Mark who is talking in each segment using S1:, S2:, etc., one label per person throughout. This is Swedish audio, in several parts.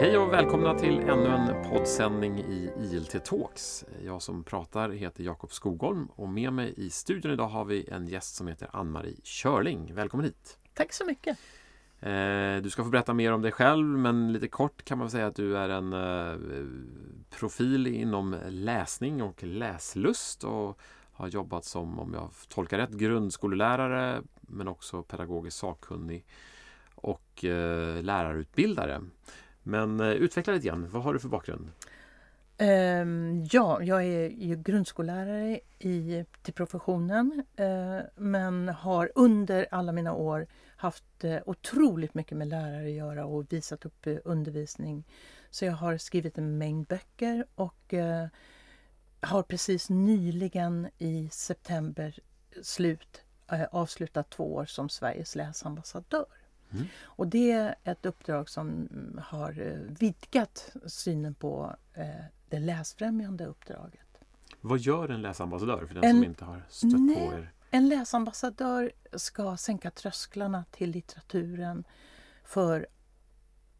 S1: Hej och välkomna till ännu en poddsändning i ILT Talks. Jag som pratar heter Jakob Skogholm och med mig i studion idag har vi en gäst som heter Ann-Marie Körling. Välkommen hit!
S2: Tack så mycket!
S1: Eh, du ska få berätta mer om dig själv men lite kort kan man säga att du är en eh, profil inom läsning och läslust och har jobbat som, om jag tolkar rätt, grundskolelärare men också pedagogisk sakkunnig och eh, lärarutbildare. Men eh, utveckla lite grann, vad har du för bakgrund?
S2: Um, ja, jag är ju grundskollärare i, till professionen uh, men har under alla mina år haft uh, otroligt mycket med lärare att göra och visat upp uh, undervisning. Så jag har skrivit en mängd böcker och har precis nyligen i september slut avslutat två år som Sveriges läsambassadör. Mm. Och det är ett uppdrag som har vidgat synen på det läsfrämjande uppdraget.
S1: Vad gör en läsambassadör för den en, som inte har stött nej, på er?
S2: En läsambassadör ska sänka trösklarna till litteraturen för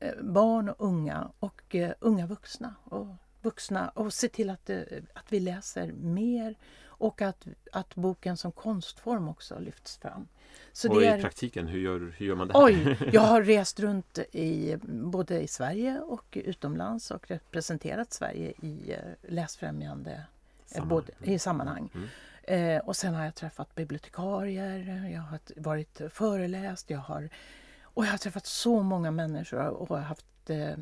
S2: eh, barn och unga och unga vuxna. Och vuxna och se till att, att vi läser mer och att, att boken som konstform också lyfts fram.
S1: Så och i är... praktiken, hur gör, hur gör man det här?
S2: Oj, jag har rest runt i, både i Sverige och utomlands och representerat Sverige i eh, läsfrämjande eh, sammanhang. Både, i sammanhang. Mm. Eh, och sen har jag träffat bibliotekarier, jag har varit föreläst, jag har, och jag har träffat så många människor och haft eh,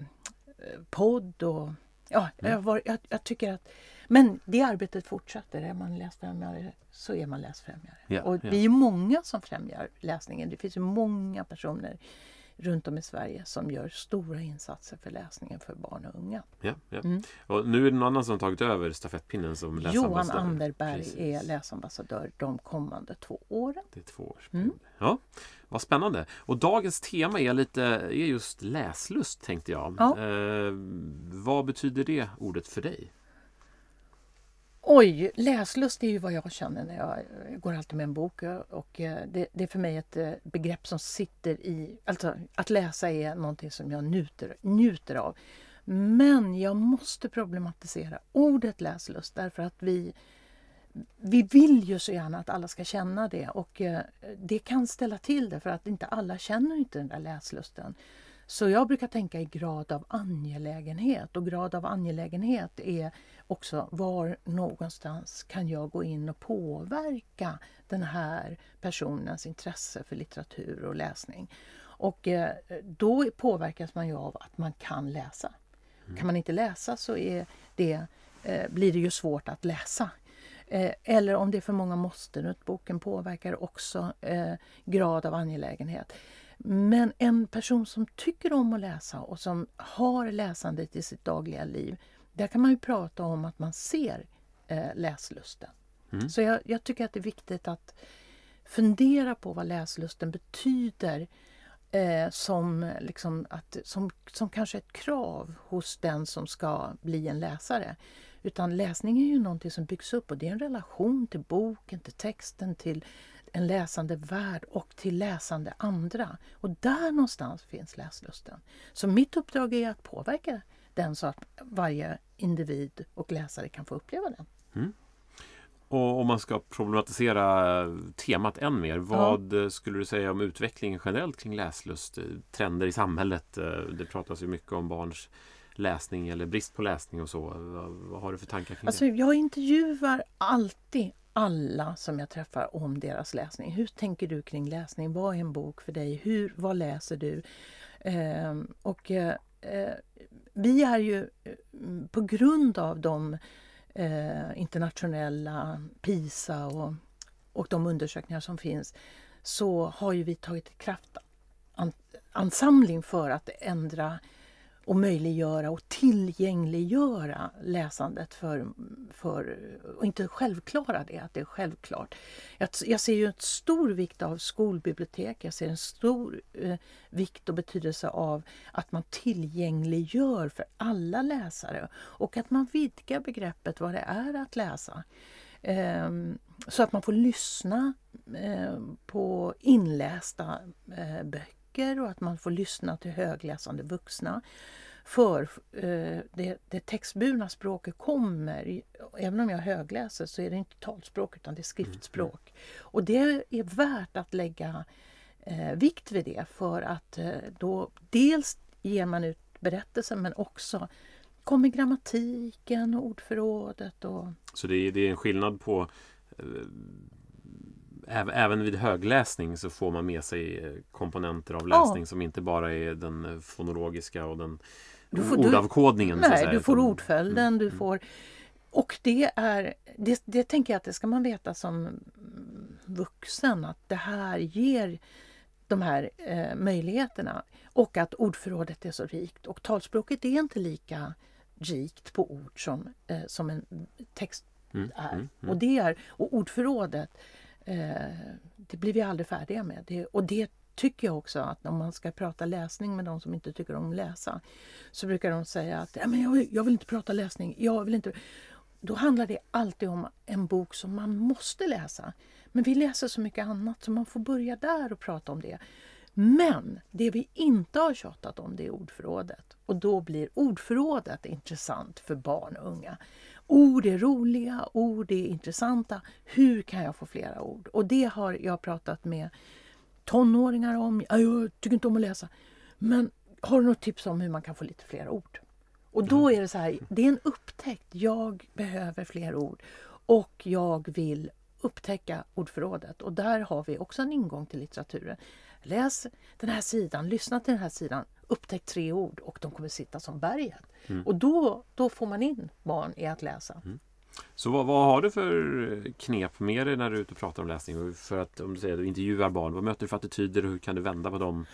S2: podd och ja, mm. jag, var, jag, jag tycker att men det arbetet fortsätter. Är man läsfrämjare så är man läsfrämjare. Ja, och vi är många som främjar läsningen. Det finns ju många personer runt om i Sverige som gör stora insatser för läsningen för barn och unga.
S1: Ja, ja. Mm. Och nu är det någon annan som tagit över stafettpinnen som läsambassadör.
S2: Johan Anderberg Precis. är läsambassadör de kommande två åren.
S1: Det är två års mm. Ja, Vad spännande! Och dagens tema är lite är just läslust tänkte jag. Ja. Eh, vad betyder det ordet för dig?
S2: Oj, läslust är ju vad jag känner när jag, eh, går alltid med en bok. Och eh, det, det, är för mig ett eh, begrepp som sitter i... Alltså att läsa är någonting som jag njuter, njuter av. Men jag måste problematisera ordet läslust därför att vi, vi vill ju så gärna att alla ska känna det och det kan ställa till det för att inte alla känner inte den där läslusten. Så jag brukar tänka i grad av angelägenhet och grad av angelägenhet är också var någonstans kan jag gå in och påverka den här personens intresse för litteratur och läsning. Och eh, då påverkas man ju av att man kan läsa. Mm. Kan man inte läsa så är det, eh, blir det ju svårt att läsa. Eh, eller om det är för många måsten. Boken påverkar också grad av angelägenhet. Men en person som tycker om att läsa och som har läsandet i sitt dagliga liv, där kan man ju prata om att man ser eh, läslusten. Mm. Så jag, jag, tycker att det är viktigt att fundera på vad läslusten betyder eh, som, liksom att, som, som kanske ett krav hos den som ska bli en läsare. Utan läsning är ju någonting som byggs upp och det är en relation till boken, till texten, till en läsande värld och till läsande andra. Och där någonstans finns läslusten. Så mitt uppdrag är att påverka den så att varje individ och läsare kan få uppleva den. Mm.
S1: Och om man ska problematisera temat än mer, vad ja. skulle du säga om utvecklingen generellt kring läslust? Trender i samhället? Det pratas ju mycket om barns läsning eller brist på läsning och så. Vad har du för tankar kring
S2: alltså,
S1: det?
S2: Jag intervjuar alltid alla som jag träffar om deras läsning. Hur tänker du kring läsning? Vad är en bok för dig? Hur, vad läser du? Eh, och eh, vi är ju eh, på grund av de eh, internationella PISA och, och de undersökningar som finns så har ju vi tagit kraftansamling för att ändra och möjliggöra och tillgängliggöra läsandet för, för och inte självklara det, att det är självklart. Jag, jag ser ju en stor vikt av skolbibliotek, jag ser en stor eh, vikt och betydelse av att man tillgängliggör för alla läsare och att man vidgar begreppet vad det är att läsa. Eh, så att man får lyssna eh, på inlästa eh, böcker böcker och att man får lyssna till högläsande vuxna. För eh, det, det textburna språket kommer, även om jag högläser så är det inte talspråk utan det är skriftspråk. Mm. Och det är värt att lägga eh, vikt vid det för att eh, då dels ger man ut berättelsen men också kommer grammatiken och ordförrådet. Och...
S1: Så det är, det är en skillnad på eh, Även vid högläsning så får man med sig eh, komponenter av läsning ja. som inte bara är den eh, fonologiska och den du får, ordavkodningen.
S2: Du, nej, du får ordföljden, mm, du mm. får... Och det är, det, det tänker jag att det ska man veta som vuxen att det här ger de här eh, möjligheterna och att ordförrådet är så rikt och talspråket är inte lika rikt på ord som, eh, som en text mm, är. Mm, mm. Och, det är och ordförrådet Eh, det blir vi aldrig färdiga med. Det, och det tycker jag också att om man ska prata läsning med de som inte tycker om att läsa så brukar de säga att ja, men jag, vill, jag vill inte prata läsning. Jag vill inte. Då handlar det alltid om en bok som man måste läsa. Men vi läser så mycket annat så man får börja där och prata om det. Men det vi inte har tjatat om det är ordförrådet. Och då blir ordförrådet intressant för barn och unga. Ord är roliga, ord är intressanta. Hur kan jag få flera ord? Och det har jag pratat med tonåringar om. Jag tycker inte om att läsa. Men har du något tips om hur man kan få lite fler ord? Och då är det så här, det är en upptäckt. Jag behöver fler ord och jag vill upptäcka ordförrådet. Och där har vi också en ingång till litteraturen. Läs den här sidan, lyssna till den här sidan, upptäck tre ord och de kommer sitta som berget. Mm. Och då, då får man in barn i att läsa. Mm.
S1: Så vad, vad, har du för knep med dig när du är ute och pratar om läsning? För att om du säger att du intervjuar barn, vad möter du för attityder och hur kan du vända på dem?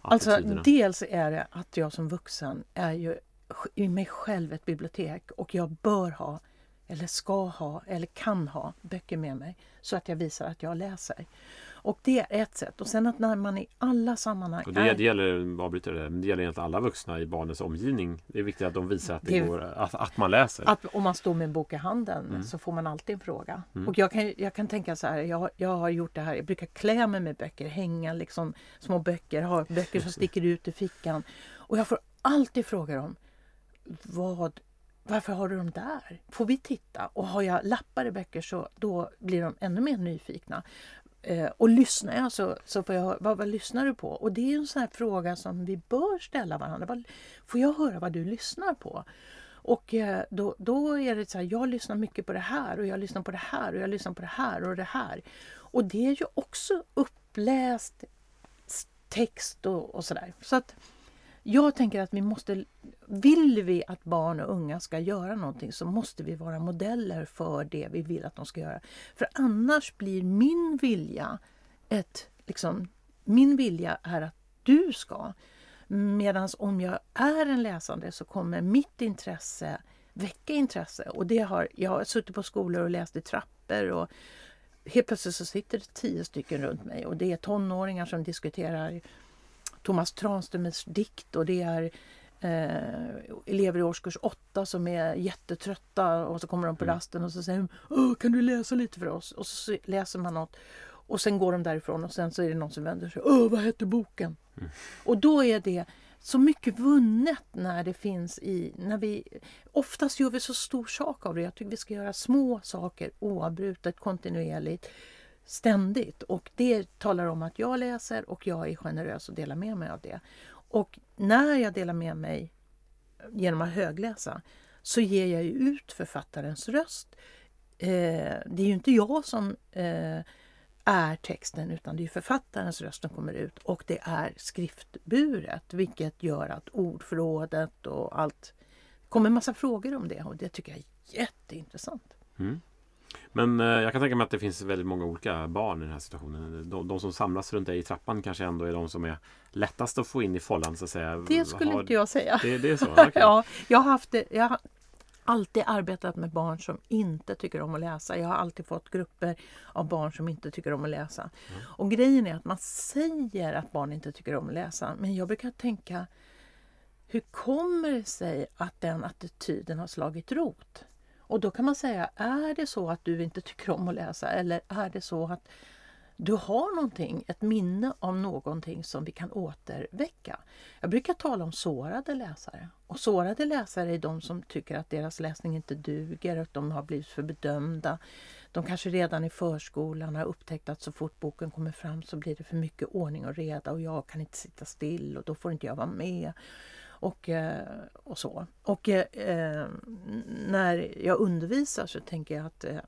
S2: Alltså dels är det att jag som vuxen är ju i mig själv ett bibliotek och jag bör ha eller ska ha eller kan ha böcker med mig så att jag visar att jag läser. Och det är ett sätt. Och sen att när man i alla sammanhang...
S1: Och det, är... det gäller, avbryter det, det gäller egentligen alla vuxna i barnens omgivning. Det är viktigt att de visar att, det, det går, att, att, man läser.
S2: Att om man står med en bok i handen mm. så får man alltid en fråga. Mm. Och jag kan, jag kan tänka så här, jag, jag har gjort det här, jag brukar klä mig med böcker, hänga liksom små böcker, ha böcker som sticker ut i fickan. Och jag får alltid frågor om vad varför har du dem där? Får vi titta? Och har jag lappar i böcker så då blir de ännu mer nyfikna. Eh, och lyssnar jag så, så får jag höra, vad, vad lyssnar du på? Och det är en sån här fråga som vi bör ställa varandra. Vad, får jag höra vad du lyssnar på? Och eh, då, då är det så här, jag lyssnar mycket på det här och jag lyssnar på det här och jag lyssnar på det här och det här. Och det är ju också uppläst text och, och sådär. Så att jag tänker att vi måste, vill vi att barn och unga ska göra någonting så måste vi vara modeller för det vi vill att de ska göra. För annars blir min vilja ett, liksom, min vilja är att du ska. Medan om jag är en läsande så kommer mitt intresse väcka intresse. Och det har, jag har suttit på skolor och läst i trappor och helt plötsligt så sitter det tio stycken runt mig och det är tonåringar som diskuterar Thomas Tranströmers dikt och det är eh, elever i årskurs åtta som är jättetrötta och så kommer de på mm. rasten och så säger de Kan du läsa lite för oss? Och så läser man något och sen går de därifrån och sen så är det någon som vänder sig. Åh, vad heter boken? Mm. Och då är det så mycket vunnet när det finns i... När vi, oftast gör vi så stor sak av det. Jag tycker vi ska göra små saker oavbrutet, kontinuerligt ständigt. Och det talar om att jag läser och jag är generös och delar med mig av det. Och när jag delar med mig genom att högläsa så ger jag ut författarens röst. Eh, det är ju inte jag som eh, är texten utan det är författarens röst som kommer ut och det är skriftburet vilket gör att ordförrådet och allt det kommer en massa frågor om det och det tycker jag är jätteintressant. Mm.
S1: Men eh, jag kan tänka mig att det finns väldigt många olika barn i den här situationen. De, de som samlas runt dig i trappan kanske ändå är de som är lättast att få in i follan så att säga.
S2: Det skulle har... inte jag säga.
S1: Det, det är så? Okay.
S2: ja, jag har, haft det, jag har alltid arbetat med barn som inte tycker om att läsa. Jag har alltid fått grupper av barn som inte tycker om att läsa. Mm. Och grejen är att man säger att barn inte tycker om att läsa. Men jag brukar tänka hur kommer det sig att den attityden har slagit rot? Och då kan man säga, är det så att du inte tycker om att läsa eller är det så att du har någonting, ett minne av någonting som vi kan återväcka. Jag brukar tala om sårade läsare. Och sårade läsare är de som tycker att deras läsning inte duger, att de har blivit för bedömda. De kanske redan i förskolan har upptäckt att så fort boken kommer fram så blir det för mycket ordning och reda och jag kan inte sitta still och då får inte jag vara med. Och, eh, och så. Och eh, när jag undervisar så tänker jag att eh,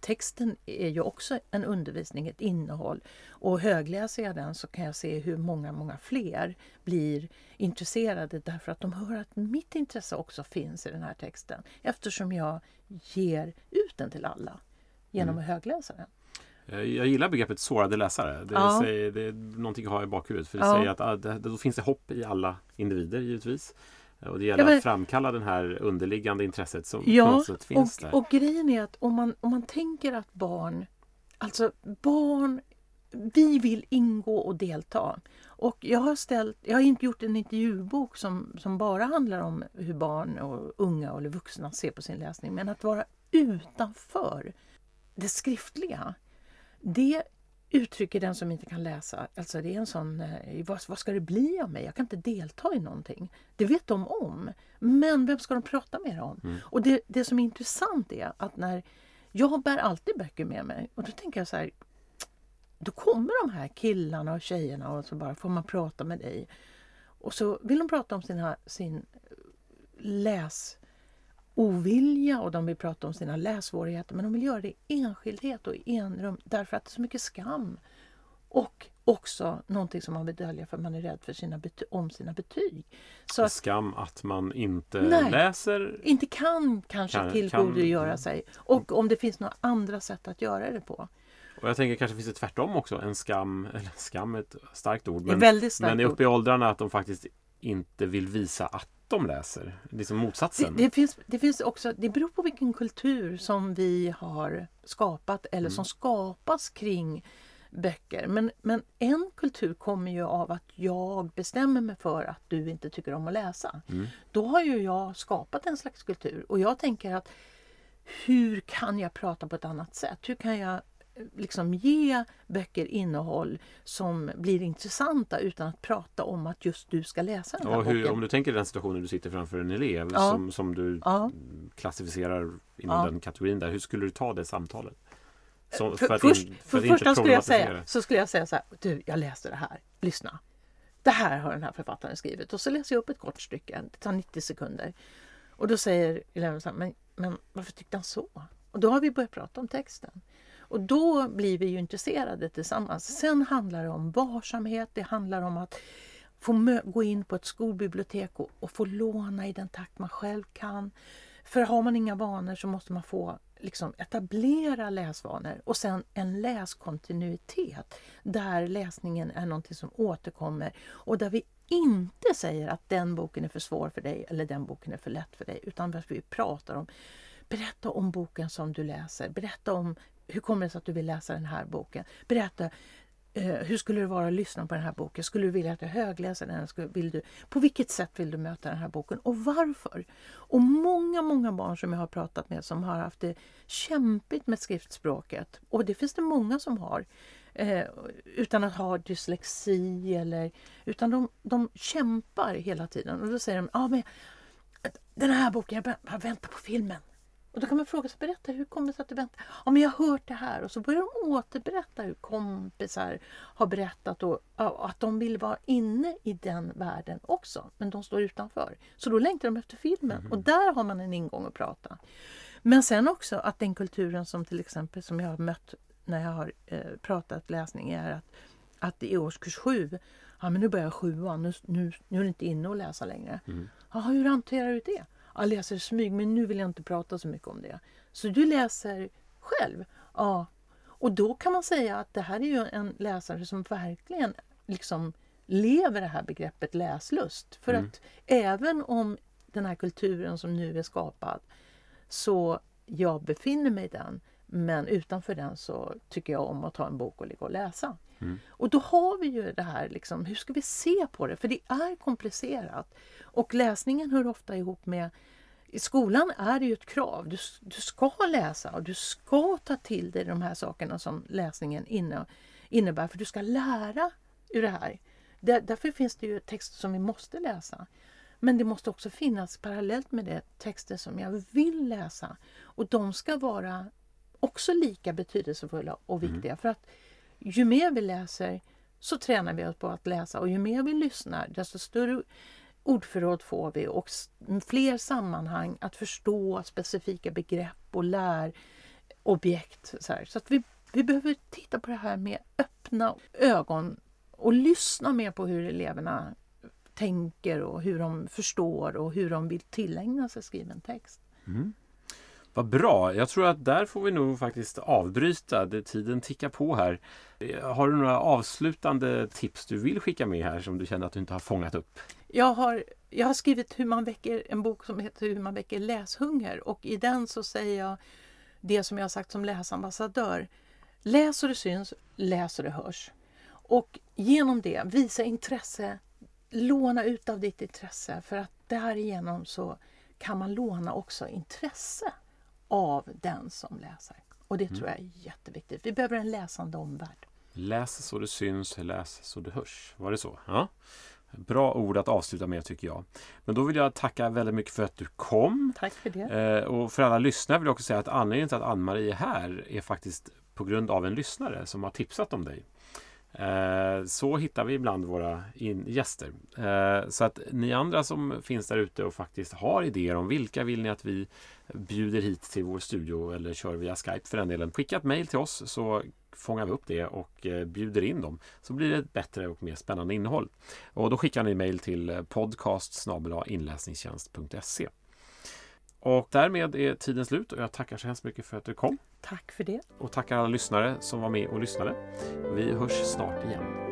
S2: texten är ju också en undervisning, ett innehåll. Och högläser jag den så kan jag se hur många, många fler blir intresserade därför att de hör att mitt intresse också finns i den här texten eftersom jag ger ut den till alla genom mm. att högläsa den.
S1: Jag gillar begreppet sårade läsare. Det, ja. säger, det är någonting att ha i bakhuvudet. För det ja. säger att ah, det, då finns det hopp i alla individer givetvis. Och det gäller ja, men, att framkalla det här underliggande intresset som ja, på något sätt finns
S2: och,
S1: där.
S2: Och grejen är att om man, om man tänker att barn, alltså barn, vi vill ingå och delta. Och jag har, ställt, jag har inte gjort en intervjubok som, som bara handlar om hur barn och unga eller vuxna ser på sin läsning. Men att vara utanför det skriftliga, det uttrycker den som inte kan läsa. Alltså det är en sån, eh, vad, vad ska det bli av mig? Jag kan inte delta i någonting. Det vet de om. Men vem ska de prata med om? Mm. Och det, det som är intressant är att när jag bär alltid böcker med mig och då tänker jag så här, då kommer de här killarna och tjejerna och så bara får man prata med dig. Och så vill de prata om sina, sin läs ovilja och de vill prata om sina lässvårigheter men de vill göra det i enskildhet och i enrum därför att det är så mycket skam. Och också någonting som man vill dölja för man är rädd för sina om sina betyg.
S1: Så att, skam att man inte nej, läser?
S2: Inte kan kanske kan, tillgodogöra kan, sig. Och om det finns några andra sätt att göra det på.
S1: Och jag tänker kanske finns det tvärtom också. En skam, eller skam är ett starkt ord. Men, väldigt starkt men uppe i åldrarna att de faktiskt inte vill visa att de läser? Liksom motsatsen?
S2: Det, det, finns, det finns också, det beror på vilken kultur som vi har skapat eller mm. som skapas kring böcker. Men, men en kultur kommer ju av att jag bestämmer mig för att du inte tycker om att läsa. Mm. Då har ju jag skapat en slags kultur och jag tänker att hur kan jag prata på ett annat sätt? Hur kan jag liksom ge böcker innehåll som blir intressanta utan att prata om att just du ska läsa den här
S1: och hur. Om du tänker den situationen du sitter framför en elev ja. som, som du ja. klassificerar inom ja. den kategorin där. Hur skulle du ta det samtalet?
S2: Så, för, för, först, in, för, för första skulle jag säga, så skulle jag säga så här, du jag läste det här, lyssna. Det här har den här författaren skrivit och så läser jag upp ett kort stycke, det tar 90 sekunder. Och då säger eleven så här, men, men varför tyckte han så? Och då har vi börjat prata om texten. Och då blir vi ju intresserade tillsammans. Sen handlar det om varsamhet, det handlar om att få gå in på ett skolbibliotek och, och få låna i den takt man själv kan. För har man inga vanor så måste man få liksom, etablera läsvanor och sen en läskontinuitet där läsningen är någonting som återkommer och där vi inte säger att den boken är för svår för dig eller den boken är för lätt för dig utan att vi pratar om Berätta om boken som du läser. Berätta om hur kommer det sig att du vill läsa den här boken? Berätta, eh, hur skulle det vara att lyssna på den här boken? Skulle du vilja att jag högläser den? Skulle, vill du, på vilket sätt vill du möta den här boken och varför? Och många, många barn som jag har pratat med som har haft det kämpigt med skriftspråket och det finns det många som har eh, utan att ha dyslexi eller utan de, de kämpar hela tiden och då säger de ah, men, den här boken, jag, jag väntar på filmen. Och då kan man fråga sig, berätta hur kommer det sig att du väntar? Ja, men jag har hört det här. Och så börjar de återberätta hur kompisar har berättat och, och att de vill vara inne i den världen också. Men de står utanför. Så då längtar de efter filmen mm. och där har man en ingång att prata. Men sen också att den kulturen som till exempel som jag har mött när jag har eh, pratat läsning är att, att i årskurs sju, ja men nu börjar sjuan, nu, nu, nu är du inte inne och läsa längre. Mm. Ja, hur hanterar du det? Jag läser smyg men nu vill jag inte prata så mycket om det. Så du läser själv? Ja. Och då kan man säga att det här är ju en läsare som verkligen liksom lever det här begreppet läslust. För mm. att även om den här kulturen som nu är skapad så jag befinner mig i den men utanför den så tycker jag om att ta en bok och ligga och läsa. Mm. Och då har vi ju det här, liksom, hur ska vi se på det? För det är komplicerat. Och läsningen hör ofta ihop med i skolan är det ju ett krav. Du, du ska läsa och du ska ta till dig de här sakerna som läsningen inne, innebär. För du ska lära ur det här. Där, därför finns det ju texter som vi måste läsa. Men det måste också finnas parallellt med det texter som jag vill läsa. Och de ska vara också lika betydelsefulla och viktiga. Mm. För att ju mer vi läser så tränar vi oss på att läsa och ju mer vi lyssnar desto större ordförråd får vi och fler sammanhang att förstå specifika begrepp och lärobjekt. Så, så att vi, vi behöver titta på det här med öppna ögon och lyssna mer på hur eleverna tänker och hur de förstår och hur de vill tillägna sig skriven text.
S1: Mm. Vad bra! Jag tror att där får vi nog faktiskt avbryta. Det, tiden tickar på här. Eh, har du några avslutande tips du vill skicka med här som du känner att du inte har fångat upp?
S2: Jag har, jag har skrivit hur man väcker, en bok som heter Hur man väcker läshunger och i den så säger jag det som jag har sagt som läsambassadör. Läs så det syns, läs så det hörs. Och genom det, visa intresse, låna ut av ditt intresse för att därigenom så kan man låna också intresse av den som läser. Och det mm. tror jag är jätteviktigt. Vi behöver en läsande omvärld.
S1: Läs så det syns, läs så det hörs. Var det så? Ja. Bra ord att avsluta med tycker jag. Men då vill jag tacka väldigt mycket för att du kom.
S2: Tack för det.
S1: Eh, och för alla lyssnare vill jag också säga att anledningen till att Ann-Marie är här är faktiskt på grund av en lyssnare som har tipsat om dig. Eh, så hittar vi ibland våra gäster. Eh, så att ni andra som finns där ute och faktiskt har idéer om vilka vill ni att vi bjuder hit till vår studio eller kör via Skype för den delen. Skicka ett mail till oss så fångar vi upp det och eh, bjuder in dem. Så blir det ett bättre och mer spännande innehåll. Och då skickar ni mail till podcast inläsningstjänst.se. Och därmed är tiden slut och jag tackar så hemskt mycket för att du kom.
S2: Tack för det.
S1: Och tackar alla lyssnare som var med och lyssnade. Vi hörs snart igen.